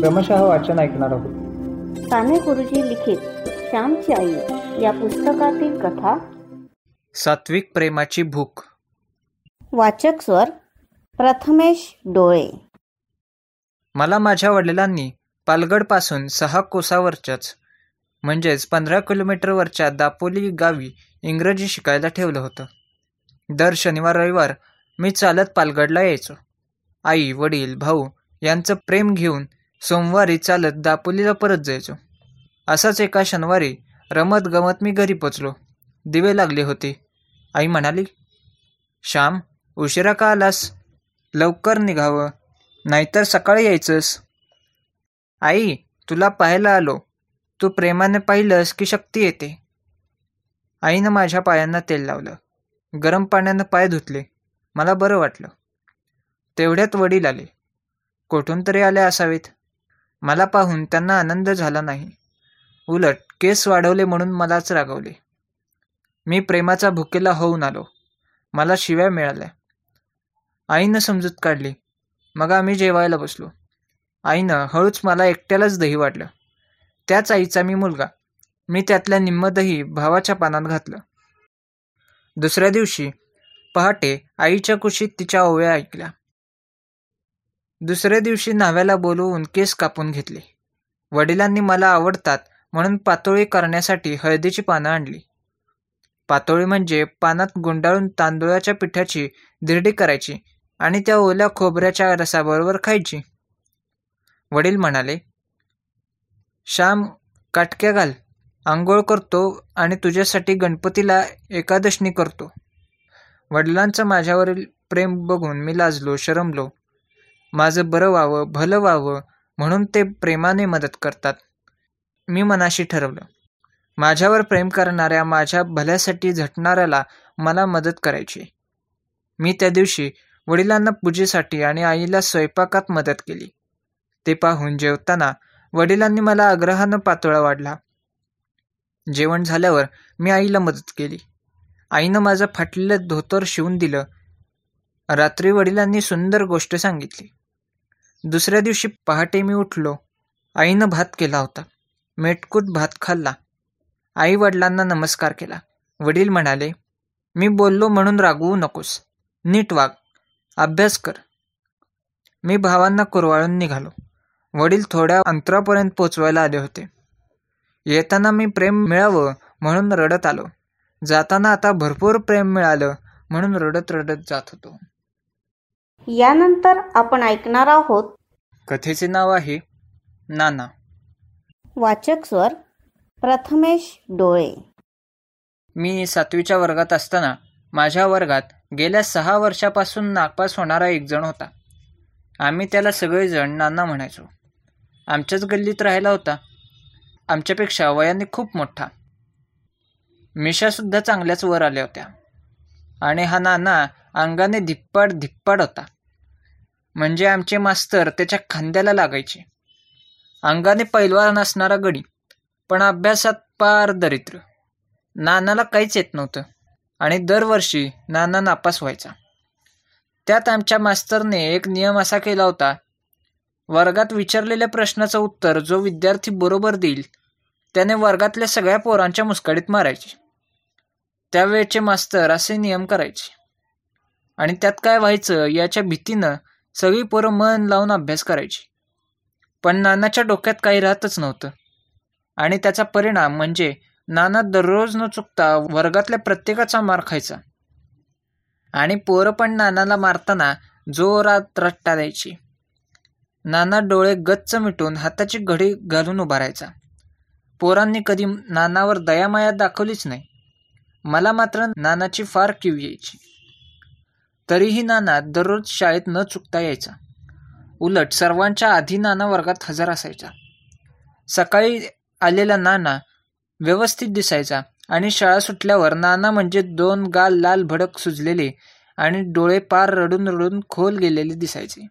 क्रमशः वाचन ऐकणार आहोत. साने गुरुजी लिखित श्यामची आई या पुस्तकातील कथा. सात्विक प्रेमाची भूक. वाचक स्वर प्रथमेश डोळे. मला माझ्या वडिलांनी पालगडपासून सहा कोसावरच्याच म्हणजेच पंधरा किलोमीटरवरच्या दापोली गावी इंग्रजी शिकायला ठेवलं होतं. दर शनिवार रविवार मी चालत पालगडला यायचो. आई वडील भाऊ यांचं प्रेम घेऊन सोमवारी चालत दापोलीला परत जायचो. असाच एका शनिवारी रमत गमत मी घरी पोचलो. दिवे लागले होते. आई म्हणाली श्याम उशिरा का आलास? लवकर निघावं नाहीतर सकाळी यायचंस. आई तुला पाहायला आलो. तू प्रेमाने पाहिलंस की शक्ती येते. आईनं माझ्या पायांना तेल लावलं. गरम पाण्यानं पाय धुतले. मला बरं वाटलं. तेवढ्यात वडील आले. कुठून तरी आले असावेत. मला पाहून त्यांना आनंद झाला नाही. उलट केस वाढवले म्हणून मलाच रागवले. मी प्रेमाचा भुकेला होऊन आलो. मला शिव्या मिळाल्या. आईनं समजूत काढली. मग आम्ही जेवायला बसलो. आईनं हळूच मला एकट्यालाच दही वाटलं. त्याच आईचा मी मुलगा. मी त्यातल्या निम्म दही भावाच्या पानात घातलं. दुसऱ्या दिवशी पहाटे आईच्या कुशीत तिच्या ओव्या ऐकल्या. दुसऱ्या दिवशी न्हाव्याला बोलवून केस कापून घेतले. वडिलांनी मला आवडतात म्हणून पातोळी करण्यासाठी हळदीची पानं आणली. पातोळी म्हणजे पानात गुंडाळून तांदुळाच्या पिठाची धिरडी करायची आणि त्या ओल्या खोबऱ्याच्या रसाबरोबर खायची. वडील म्हणाले श्याम काटक्या घाल. आंघोळ करतो आणि तुझ्यासाठी गणपतीला एकादशनी करतो. वडिलांचं माझ्यावरील प्रेम बघून मी लाजलो शरमलो. माझं बरं व्हावं भलं व्हावं म्हणून ते प्रेमाने मदत करतात. मी मनाशी ठरवलं. माझ्यावर प्रेम करणाऱ्या माझ्या भल्यासाठी झटणाऱ्याला मला मदत करायची. मी त्या दिवशी वडिलांना पूजेसाठी आणि आईला स्वयंपाकात मदत केली. ते पाहून जेवताना वडिलांनी मला आग्रहानं पातोळा वाढला. जेवण झाल्यावर मी आईला मदत केली. आईनं माझं फाटलेलं धोतर शिवून दिलं. रात्री वडिलांनी सुंदर गोष्ट सांगितली. दुसऱ्या दिवशी पहाटे मी उठलो. आईनं भात केला होता. मेटकूट भात खाल्ला. आई वडिलांना नमस्कार केला. वडील म्हणाले मी बोललो म्हणून रागवू नकोस. नीट वाग. अभ्यास कर. मी भावांना कुरवाळून निघालो. वडील थोड्या अंतरापर्यंत पोचवायला आले होते. येताना मी प्रेम मिळावं म्हणून रडत आलो. जाताना आता भरपूर प्रेम मिळालं म्हणून रडत रडत जात होतो. यानंतर आपण ऐकणार आहोत कथेचे नाव आहे नाना. वाचक स्वर प्रथमेश डोळे. मी सातवीच्या वर्गात असताना माझ्या वर्गात गेल्या सहा वर्षापासून नापास होणारा एक जण होता. आम्ही त्याला सगळेजण नाना म्हणायचो. आमच्याच गल्लीत राहिला होता. आमच्यापेक्षा वयाने खूप मोठा. मिशासुद्धा चांगल्याच वर आल्या होत्या. आणि हा नाना अंगाने धिप्पाड धिप्पाड होता. म्हणजे आमचे मास्तर त्याच्या खांद्याला लागायचे. अंगाने पैलवान असणारा गडी पण अभ्यासात पार दरिद्र. नानाला काहीच येत नव्हतं आणि दरवर्षी नाना नापास व्हायचा. त्यात आमच्या मास्तरने एक नियम असा केला होता वर्गात विचारलेल्या प्रश्नाचं उत्तर जो विद्यार्थी बरोबर देईल त्याने वर्गातल्या सगळ्या पोरांच्या मुस्काडीत मारायचे. त्यावेळचे मास्तर असे नियम करायचे. आणि त्यात काय व्हायचं याच्या भीतीनं सगळी पोरं मन लावून अभ्यास करायची. पण नानाच्या डोक्यात काही राहतच नव्हतं. आणि त्याचा परिणाम म्हणजे नाना दररोज न चुकता वर्गातल्या प्रत्येकाचा मार खायचा. आणि पोरं पण नानाला मारताना जोरात रट्टा द्यायची. नाना डोळे गच्च मिटून हाताची घडी घालून उभा राहायचा. पोरांनी कधी नानावर दयामाया दाखवलीच नाही. मला मात्र नानाची फार किव यायची. तरीही नाना दररोज शाळेत न चुकता यायचा. उलट सर्वांच्या आधी नाना वर्गात हजर असायचा. सकाळी आलेला नाना व्यवस्थित दिसायचा आणि शाळा सुटल्यावर नाना म्हणजे दोन गाल लाल भडक सुजलेले आणि डोळे पार रडून रडून खोल गेलेले दिसायचे.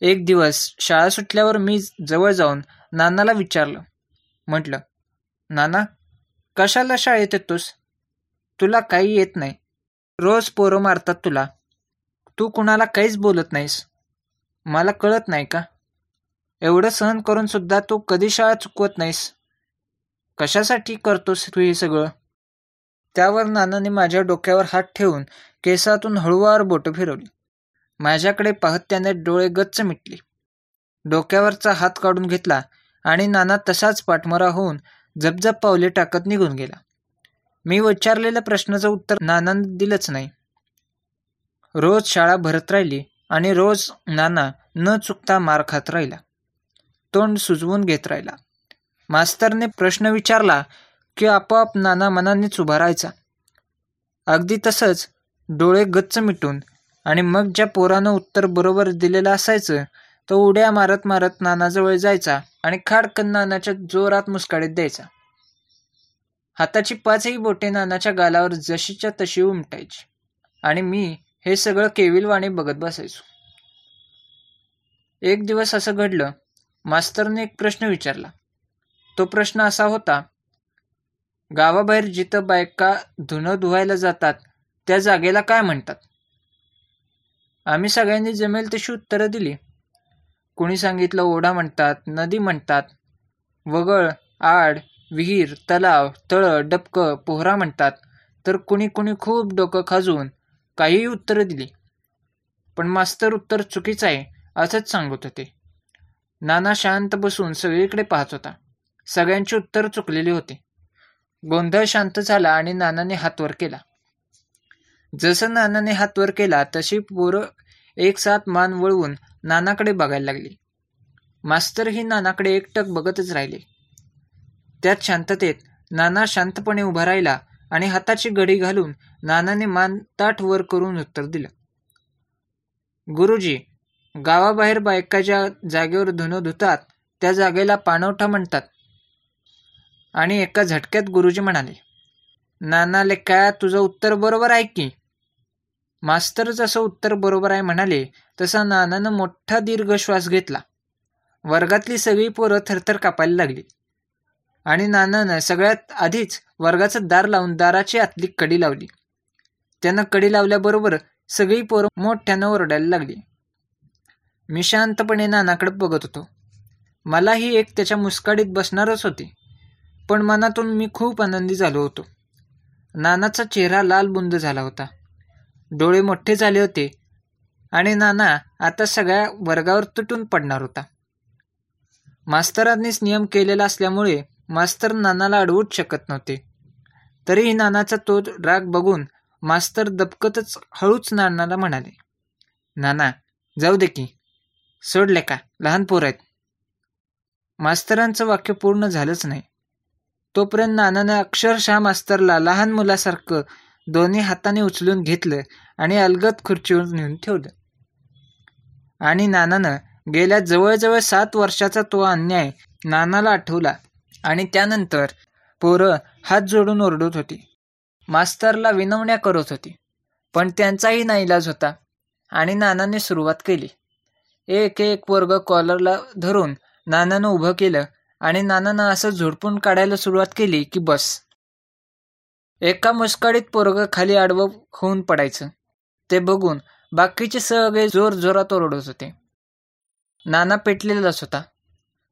एक दिवस शाळा सुटल्यावर मी जवळ जाऊन नानाला विचारलं. म्हटलं नाना कशाला शाळेत येतोस? तुला काही येत नाही. रोज पोरं मारतात तुला. तू कुणाला काहीच बोलत नाहीस. मला कळत नाही का? एवढं सहन करून सुद्धा तू कधी शाळा चुकवत नाहीस? कशासाठी करतोस तू हे सगळं? त्यावर नानाने माझ्या डोक्यावर हात ठेवून केसातून हळूवार बोटं फिरवली. माझ्याकडे पाहत त्याने डोळे गच्च मिटले. डोक्यावरचा हात काढून घेतला आणि नाना तसाच पाठमरा होऊन जपजप पावले टाकत निघून गेला. मी विचारलेल्या प्रश्नाचं उत्तर नानानं दिलंच नाही. रोज शाळा भरत राहिली आणि रोज नाना न चुकता मार खात राहिला. तोंड सुजवून घेत राहिला. मास्तरने प्रश्न विचारला की आपोआप नाना मनानेच उभा राहायचा. अगदी तसंच डोळे गच्च मिटून आणि मग ज्या पोरानं उत्तर बरोबर दिलेलं असायचं तो उड्या मारत मारत नानाजवळ जायचा आणि खाडकन नानाच्या जोरात मुस्काळीत द्यायचा. हाताची पाचही बोटे नानाच्या गालावर जशीच्या तशी उमटायची. आणि मी हे सगळं केविलवाणी बघत बसायचो. एक दिवस असं घडलं मास्तरने एक प्रश्न विचारला. तो प्रश्न असा होता गावाबाहेर जिथं बायका धुणं धुवायला जातात त्या जागेला काय म्हणतात? आम्ही सगळ्यांनी जमेल तशी उत्तरं दिली. कुणी सांगितलं ओढा म्हणतात नदी म्हणतात वगळ आड विहीर तलाव तळं डबकं पोहरा म्हणतात तर कुणी कुणी खूप डोकं खाजून काहीही उत्तरं दिली. पण मास्तर उत्तर चुकीचं आहे असंच सांगत होते. नाना शांत बसून सगळीकडे पाहत होता. सगळ्यांची उत्तर चुकलेली होती. गोंधळ शांत झाला आणि नानाने हात वर केला. जसं नानाने हात वर केला तशी पोरं एक साथ मान वळवून नानाकडे बघायला लागली. मास्तरही नानाकडे एकटक बघतच राहिले. त्यात शांततेत नाना शांतपणे उभा राहिला आणि हाताची घडी घालून नानाने मान ताठ वर करून उत्तर दिलं. गुरुजी गावाबाहेर बायका ज्या जागेवर धुनं धुतात त्या जागेला पाणवठा म्हणतात. आणि एका झटक्यात गुरुजी म्हणाले नाना काय तुझं उत्तर बरोबर आहे की? मास्तर जसं उत्तर बरोबर आहे म्हणाले तसा नानानं मोठा दीर्घ श्वास घेतला. वर्गातली सगळी पोरं थरथर कापायला लागली. आणि नानानं सगळ्यात आधीच वर्गाचं दार लावून दाराची आतली कडी लावली. त्यानं कडी लावल्याबरोबर सगळी पोरं मोठ्यानं ओरडायला लागली. मी शांतपणे नानाकडे बघत होतो. मलाही एक त्याच्या मुस्काडीत बसणारच होते पण मनातून मी खूप आनंदी झालो होतो. नानाचा चेहरा लाल बुंद झाला होता. डोळे मोठे झाले होते. आणि नाना आता सगळ्या वर्गावर तुटून पडणार होता. मास्तरांनीच नियम केलेला असल्यामुळे मास्तर नानाला अडवूच शकत नव्हते. तरीही नानाचा तो राग बघून मास्तर दबकतच हळूच नानाला म्हणाले नाना जाऊ दे की. सोडले का? लहान पोर आहेत. मास्तरांचं वाक्य पूर्ण झालंच नाही. तोपर्यंत नानानं अक्षरशः मास्तरला लहान मुलासारखं दोन्ही हाताने उचलून घेतलं आणि अलगद खुर्चीवर नेऊन ठेवलं. आणि नानानं गेल्या जवळजवळ सात वर्षाचा तो अन्याय नानाला आठवला आणि त्यानंतर पोरं हात जोडून ओरडत होती. मास्तरला विनवण्या करत होती पण त्यांचाही नाईलाज होता आणि नानाने सुरुवात केली. एक एक वर्ग कॉलरला धरून नानानं उभं केलं आणि नानानं असं झोडपून काढायला सुरुवात केली की बस. एका मुस्काळीत पोरग खाली आडवं होऊन पडायचं. ते बघून बाकीचे सगळे जोर जोरात ओरडत होते. नाना पेटलेलाच होता.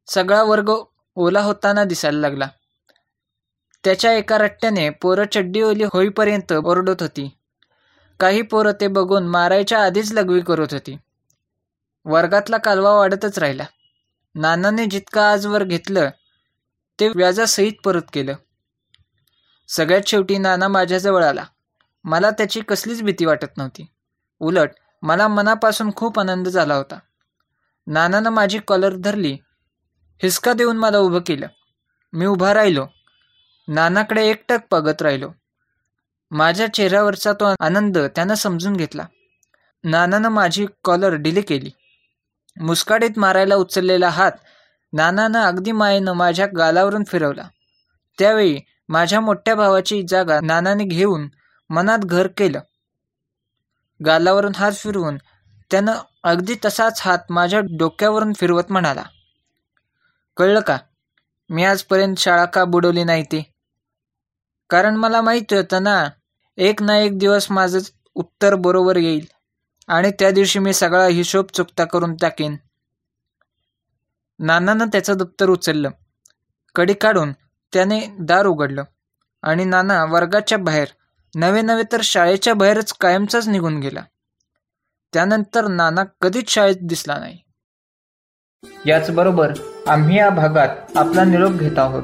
सगळा वर्ग ओला होताना दिसायला लागला. त्याच्या एका रट्ट्याने पोरं चड्डी ओली होईपर्यंत ओरडत होती. काही पोरं ते बघून मारायच्या आधीच लघवी करत होती. वर्गातला कालवा वाढतच राहिला. नानाने जितका आजवर घेतलं ते व्याजासहित परत केलं. सगळ्यात शेवटी नाना माझ्याजवळ आला. मला त्याची कसलीच भीती वाटत नव्हती. उलट मला मनापासून खूप आनंद झाला होता. नानानं माझी कॉलर धरली हिसका देऊन मला उभं केलं. मी उभा राहिलो. नानाकडे एकटक बघत राहिलो. माझ्या चेहऱ्यावरचा तो आनंद त्यानं समजून घेतला. नानानं माझी कॉलर डिले केली. मुस्काडीत मारायला उचललेला हात नानानं अगदी मायेनं माझ्या गालावरून फिरवला. त्यावेळी माझ्या मोठ्या भावाची जागा नानाने घेऊन मनात घर केलं. गालावरून हात फिरवून त्यानं अगदी तसाच हात माझ्या डोक्यावरून फिरवत म्हणाला कळलं का? मी आजपर्यंत शाळा का बुडवली नाही ती? कारण मला माहिती होतं ना एक ना एक दिवस माझं उत्तर बरोबर येईल आणि त्या दिवशी मी सगळा हिशोब चुकता करून टाकेन. नानानं त्याचं दप्तर उचललं. कडी काढून त्याने दार उघडलं. आणि नाना वर्गाच्या बाहेर नवे नवे तर शाळेच्या बाहेरच कायमचाच निघून गेला. त्यानंतर नाना कधीच शाळेत दिसला नाही. याचबरोबर आम्ही या भागात आपला निरोप घेत आहोत.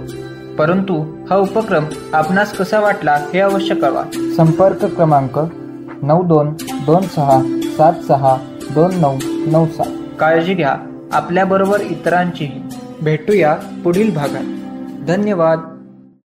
परंतु हा उपक्रम आपणास कसा वाटला हे अवश्य कळवा. संपर्क क्रमांक नऊ दोन दोन सहा सात सहा दोन नऊ नऊ सात. काळजी घ्या. आपल्याबरोबर इतरांचीही. भेटूया पुढील भागात. धन्यवाद.